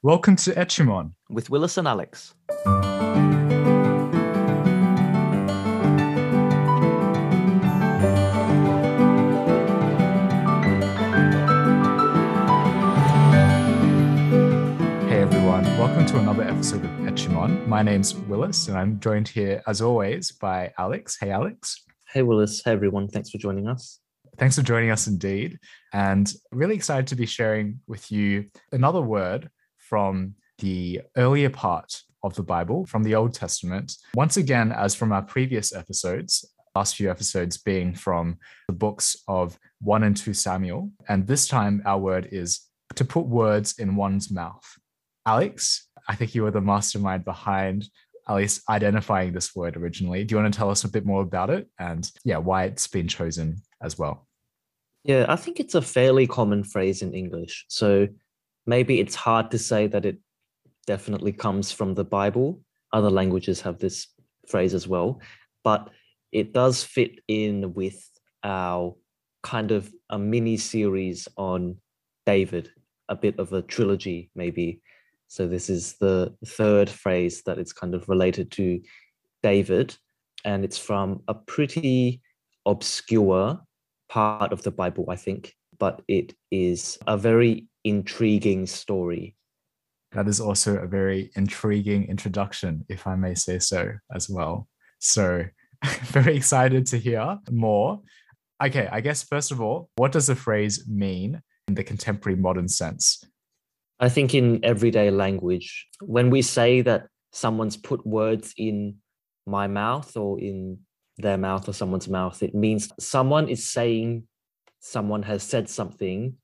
Welcome to Echimon. with Willis and Alex. Hey everyone, welcome to another episode of Echimon. My name's Willis, and I'm joined here, as always, by Alex. Hey, Alex. Hey, Willis. Hey, everyone. Thanks for joining us. Thanks for joining us indeed. And really excited to be sharing with you another word from the earlier part of the Bible, from the Old Testament. Once again, as from our previous episodes, last few episodes being from the books of 1 and 2 Samuel. And this time, our word is to put words in one's mouth. Alex, I think you were the mastermind behind at least identifying this word originally. Do you want to tell us a bit more about it and, yeah, why it's been chosen as well? Yeah, I think it's a fairly common phrase in English. So maybe it's hard to say that it definitely comes from the Bible. Other languages have this phrase as well, but it does fit in with our kind of a mini series on David, a bit of a trilogy, maybe. So this is the third phrase that it's kind of related to David, and it's from a pretty obscure part of the Bible, I think, but it is a very intriguing story. That is also a very intriguing introduction, if I may say so, as well. So, very excited to hear more. Okay, I guess first of all, what does the phrase mean in the contemporary modern sense? I think in everyday language, when we say that someone's put words in my mouth or in their mouth or someone's mouth, it means someone is saying someone has said something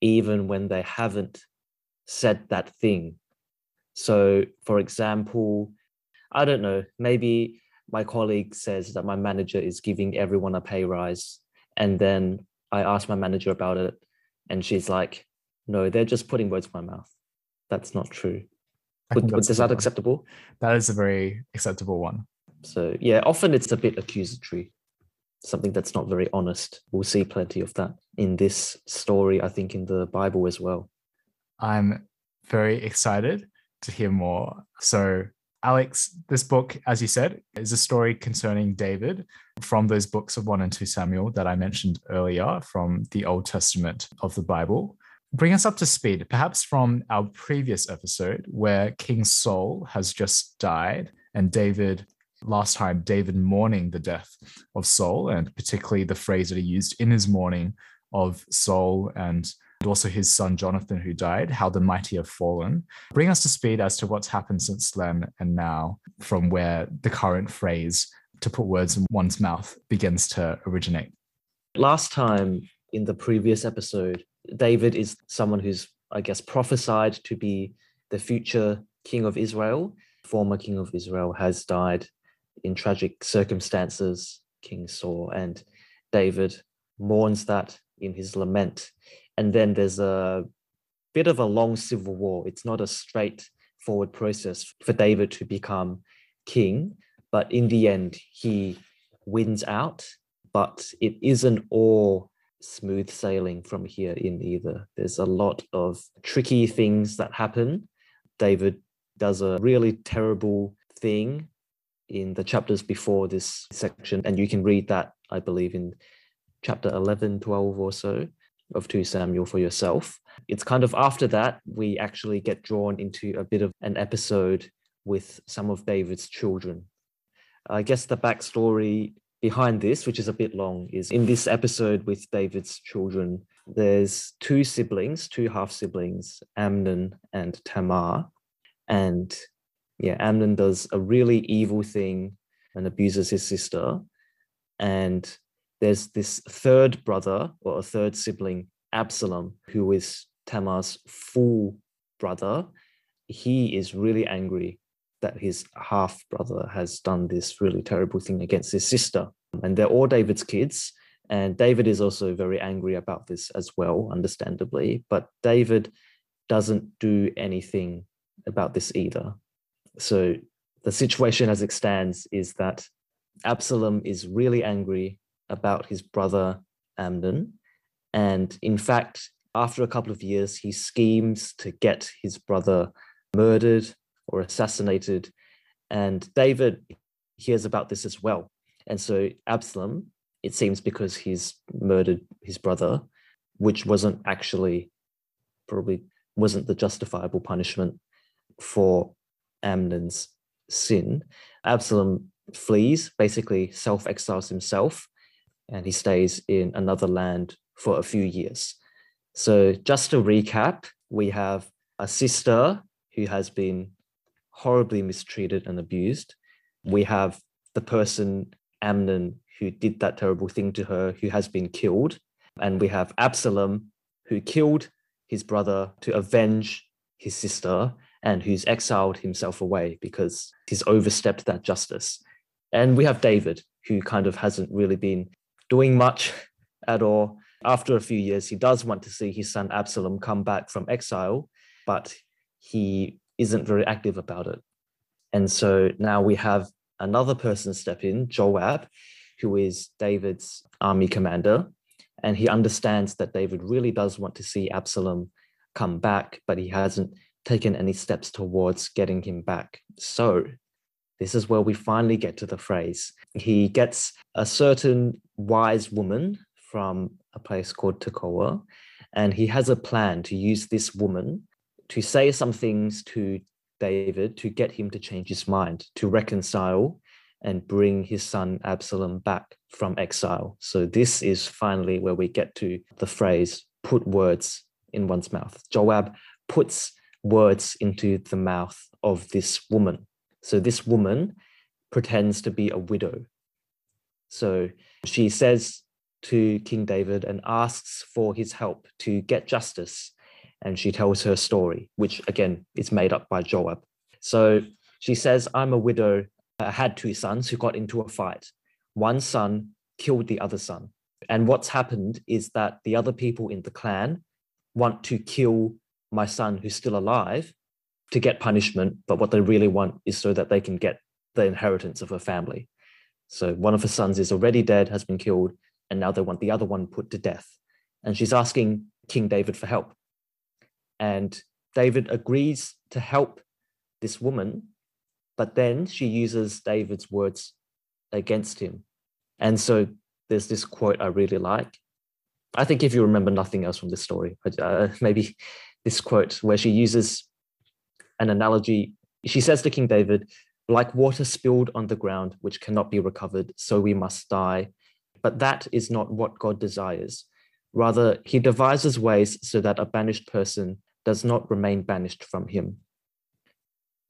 even when they haven't said that thing. So, for example, I don't know, maybe my colleague says that my manager is giving everyone a pay rise. And then I ask my manager about it, and she's like, no, they're just putting words in my mouth. That's not true. I Would, that's is that acceptable? That is a very acceptable one. So yeah, often it's a bit accusatory, something that's not very honest. We'll see plenty of that in this story, I think in the Bible as well. I'm very excited to hear more. So, Alex, this book, as you said, is a story concerning David from those books of 1 and 2 Samuel that I mentioned earlier from the Old Testament of the Bible. Bring us up to speed, perhaps from our previous episode where King Saul has just died and David, last time, David mourning the death of Saul, and particularly the phrase that he used in his mourning of Saul and also his son Jonathan, who died, how the mighty have fallen. Bring us to speed as to what's happened since then and now, from where the current phrase to put words in one's mouth begins to originate. Last time in the previous episode, David is someone who's, I guess, prophesied to be the future king of Israel. Former king of Israel has died in tragic circumstances, King Saul, and David mourns that in his lament. And then there's a bit of a long civil war. It's not a straightforward process for David to become king, but in the end, he wins out. But it isn't all smooth sailing from here in either. There's a lot of tricky things that happen. David does a really terrible thing in the chapters before this section, and you can read that, I believe, in chapter 11, 12 or so of 2 Samuel for yourself. It's kind of after that, we actually get drawn into a bit of an episode with some of David's children. I guess the backstory behind this, which is a bit long, is in this episode with David's children, there's two siblings, two half siblings, Amnon and Tamar. And yeah, Amnon does a really evil thing and abuses his sister. And there's this third brother or a third sibling, Absalom, who is Tamar's full brother. He is really angry that his half brother has done this really terrible thing against his sister. And they're all David's kids. And David is also very angry about this as well, understandably. But David doesn't do anything about this either. So the situation as it stands is that Absalom is really angry about his brother Amnon. And in fact, after a couple of years, he schemes to get his brother murdered or assassinated. And David hears about this as well. And so Absalom, it seems because he's murdered his brother, which wasn't actually probably wasn't the justifiable punishment for Amnon's sin. Absalom flees, basically self exiles himself, and he stays in another land for a few years. So, just to recap, we have a sister who has been horribly mistreated and abused. We have the person, Amnon, who did that terrible thing to her, who has been killed. And we have Absalom, who killed his brother to avenge his sister and who's exiled himself away because he's overstepped that justice. And we have David, who kind of hasn't really been doing much at all. After a few years, he does want to see his son Absalom come back from exile, but he isn't very active about it. And so now we have another person step in, Joab, who is David's army commander. And he understands that David really does want to see Absalom come back, but he hasn't taken any steps towards getting him back. So this is where we finally get to the phrase. He gets a certain wise woman from a place called Tekoa, and he has a plan to use this woman to say some things to David to get him to change his mind, to reconcile and bring his son Absalom back from exile. So, this is finally where we get to the phrase put words in one's mouth. Joab puts words into the mouth of this woman. So, this woman pretends to be a widow. So, she says to King David and asks for his help to get justice. And she tells her story, which again is made up by Joab. So she says, I'm a widow I had two sons who got into a fight. One son killed the other son. And what's happened is that the other people in the clan want to kill my son who's still alive to get punishment. But what they really want is so that they can get the inheritance of her family. So one of her sons is already dead, has been killed, and now they want the other one put to death. And she's asking King David for help. And David agrees to help this woman but then she uses David's words against him. And so there's this quote I really like. I think if you remember nothing else from this story, uh, maybe this quote where she uses an analogy. She says to King David, like water spilled on the ground, which cannot be recovered, so we must die. But that is not what God desires. Rather, he devises ways so that a banished person does not remain banished from him.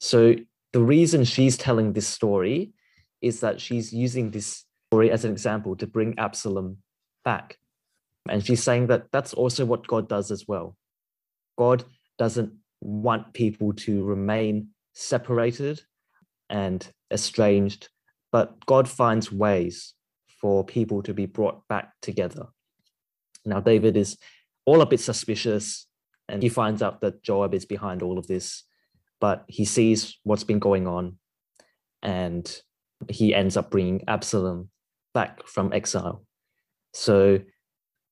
So the reason she's telling this story is that she's using this story as an example to bring Absalom back. And she's saying that that's also what God does as well. God doesn't want people to remain separated and estranged, but God finds ways for people to be brought back together. Now, David is all a bit suspicious, and he finds out that Joab is behind all of this but he sees what's been going on and he ends up bringing Absalom back from exile. So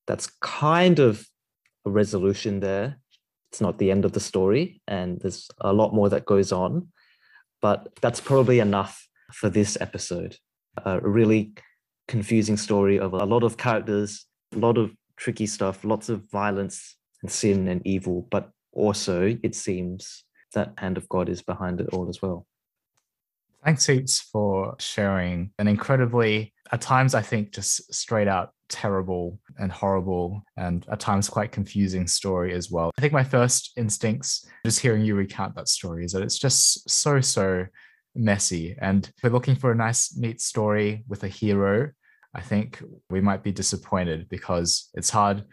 that's kind of a resolution there. It's not the end of the story, and there's a lot more that goes on, but that's probably enough for this episode. A really confusing story of a lot of characters, a lot of tricky stuff, lots of violence and sin and evil, but also it seems that hand of God is behind it all as well. Thanks heaps for sharing an incredibly, at times, I think, just straight out terrible and horrible and at times quite confusing story as well. I think my first instincts, just hearing you recount that story, is that it's just so, so messy. And if we're looking for a nice, neat story with a hero. I think we might be disappointed because it's hard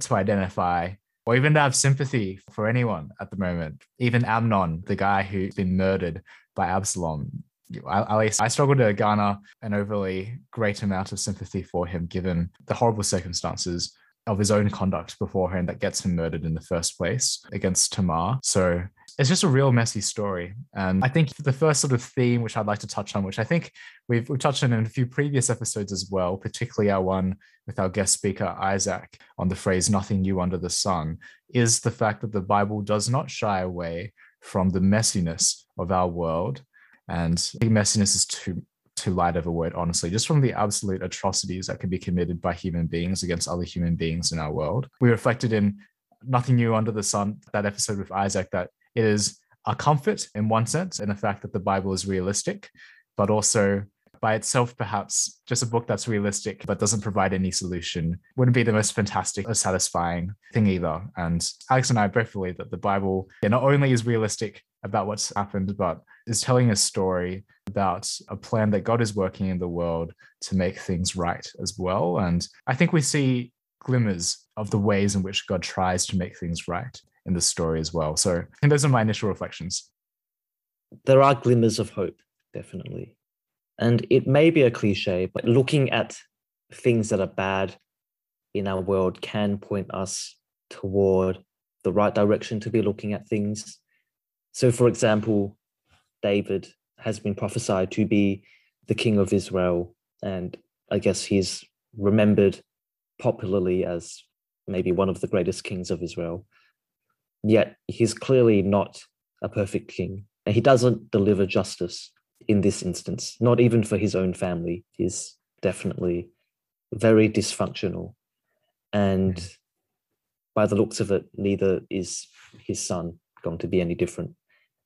to identify or even to have sympathy for anyone at the moment. Even Amnon, the guy who's been murdered by Absalom. At least I struggle to garner an overly great amount of sympathy for him, given the horrible circumstances of his own conduct beforehand that gets him murdered in the first place against Tamar. So it's just a real messy story. And I think the first sort of theme which I'd like to touch on, which I think we've, we've touched on in a few previous episodes as well, particularly our one with our guest speaker Isaac on the phrase "nothing new under the sun," is the fact that the Bible does not shy away from the messiness of our world. And messiness is too too light of a word, honestly, just from the absolute atrocities that can be committed by human beings against other human beings in our world. We reflected in Nothing New Under the Sun, that episode with Isaac, that it is a comfort in one sense, in the fact that the Bible is realistic, but also by itself, perhaps just a book that's realistic but doesn't provide any solution wouldn't be the most fantastic or satisfying thing either. And Alex and I both believe that the Bible yeah, not only is realistic about what's happened, but is telling a story about a plan that God is working in the world to make things right as well. And I think we see glimmers of the ways in which God tries to make things right in the story as well. So think those are my initial reflections. There are glimmers of hope, definitely. And it may be a cliche, but looking at things that are bad in our world can point us toward the right direction to be looking at things. So, for example, David has been prophesied to be the king of Israel. And I guess he's remembered popularly as maybe one of the greatest kings of Israel. Yet he's clearly not a perfect king. And he doesn't deliver justice in this instance, not even for his own family. He's definitely very dysfunctional. And mm. by the looks of it, neither is his son going to be any different.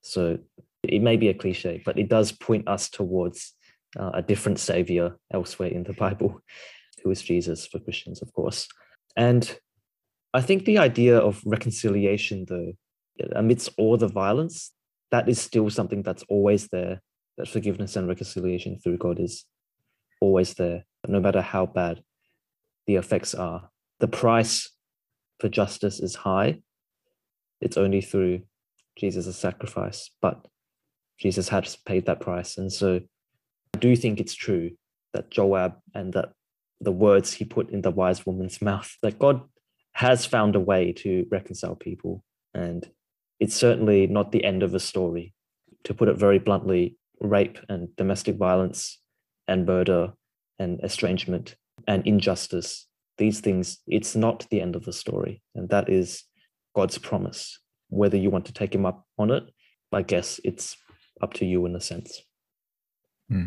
So it may be a cliche, but it does point us towards uh, a different savior elsewhere in the Bible, who is Jesus for Christians, of course. And I think the idea of reconciliation, though, amidst all the violence, that is still something that's always there. That forgiveness and reconciliation through God is always there, no matter how bad the effects are. The price for justice is high. It's only through Jesus' a sacrifice, but Jesus has paid that price. And so I do think it's true that Joab and that the words he put in the wise woman's mouth, that God has found a way to reconcile people. And it's certainly not the end of a story. To put it very bluntly, rape and domestic violence and murder and estrangement and injustice, these things, it's not the end of the story. And that is God's promise. Whether you want to take him up on it, I guess it's up to you in a sense. Hmm.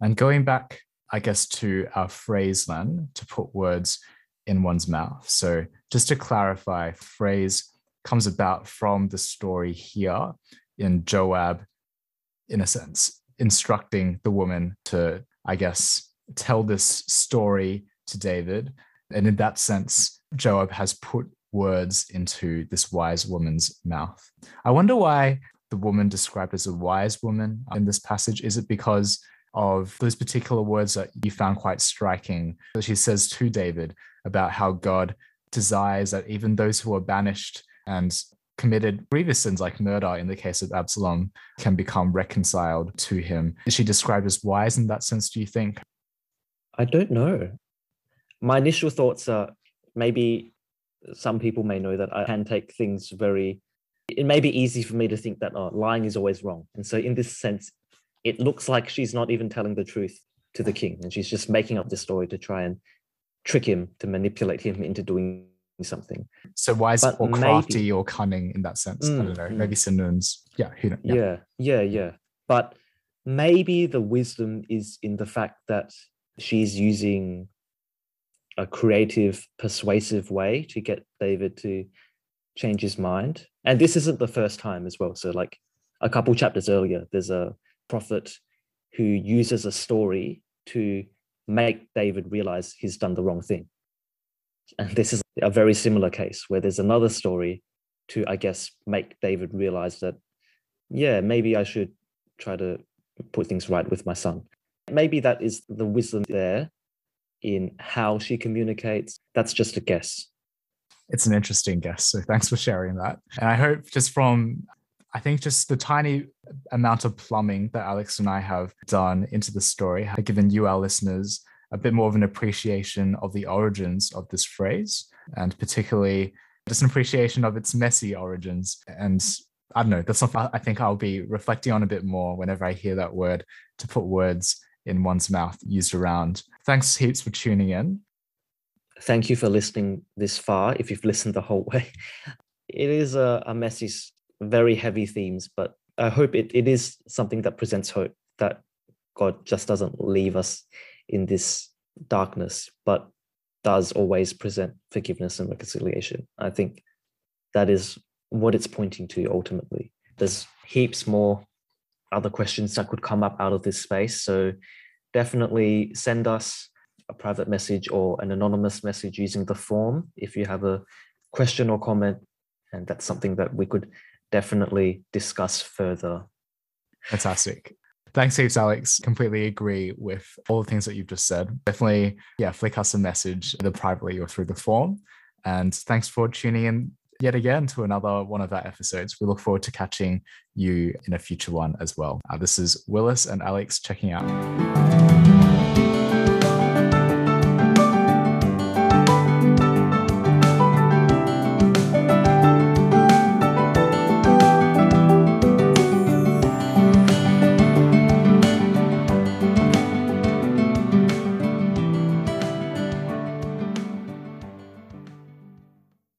And going back, I guess, to our phrase then, to put words in one's mouth. So just to clarify, phrase comes about from the story here in Joab, in a sense, instructing the woman to, I guess, tell this story to David. And in that sense, Joab has put words into this wise woman's mouth. I wonder why the woman described as a wise woman in this passage? Is it because of those particular words that you found quite striking that she says to David about how God desires that even those who are banished and committed grievous sins like murder in the case of Absalom can become reconciled to him. Is she described as wise in that sense, do you think? I don't know. My initial thoughts are maybe some people may know that I can take things very it may be easy for me to think that oh, lying is always wrong. And so, in this sense, it looks like she's not even telling the truth to the king, and she's just making up this story to try and trick him, to manipulate him into doing something. So, why is but or crafty maybe, or cunning in that sense? Mm, I don't know. Mm. Maybe synonyms. Yeah, who yeah. yeah, yeah, yeah. But maybe the wisdom is in the fact that she's using a creative, persuasive way to get David to change his mind. And this isn't the first time as well. So, like a couple chapters earlier, there's a prophet who uses a story to make David realize he's done the wrong thing. And this is a very similar case where there's another story to, I guess, make David realize that, yeah, maybe I should try to put things right with my son. Maybe that is the wisdom there in how she communicates. That's just a guess it's an interesting guess. So thanks for sharing that. And I hope just from I think just the tiny amount of plumbing that Alex and I have done into the story have given you, our listeners, a bit more of an appreciation of the origins of this phrase, and particularly just an appreciation of its messy origins and I don't know. That's something I think I'll be reflecting on a bit more whenever I hear that word to put words in one's mouth used around. Thanks heaps for tuning in. Thank you for listening this far. If you've listened the whole way, it is a, a message, very heavy themes, but I hope it, it is something that presents hope that God just doesn't leave us in this darkness, but does always present forgiveness and reconciliation. I think that is what it's pointing to ultimately. There's heaps more other questions that could come up out of this space. So definitely send us a private message or an anonymous message using the form if you have a question or comment. And that's something that we could definitely discuss further. Fantastic. Thanks heaps, Alex. Completely agree with all the things that you've just said. Definitely, yeah, flick us a message either privately or through the form. And thanks for tuning in yet again to another one of our episodes. We look forward to catching you in a future one as well. Uh, this is Willis and Alex checking out.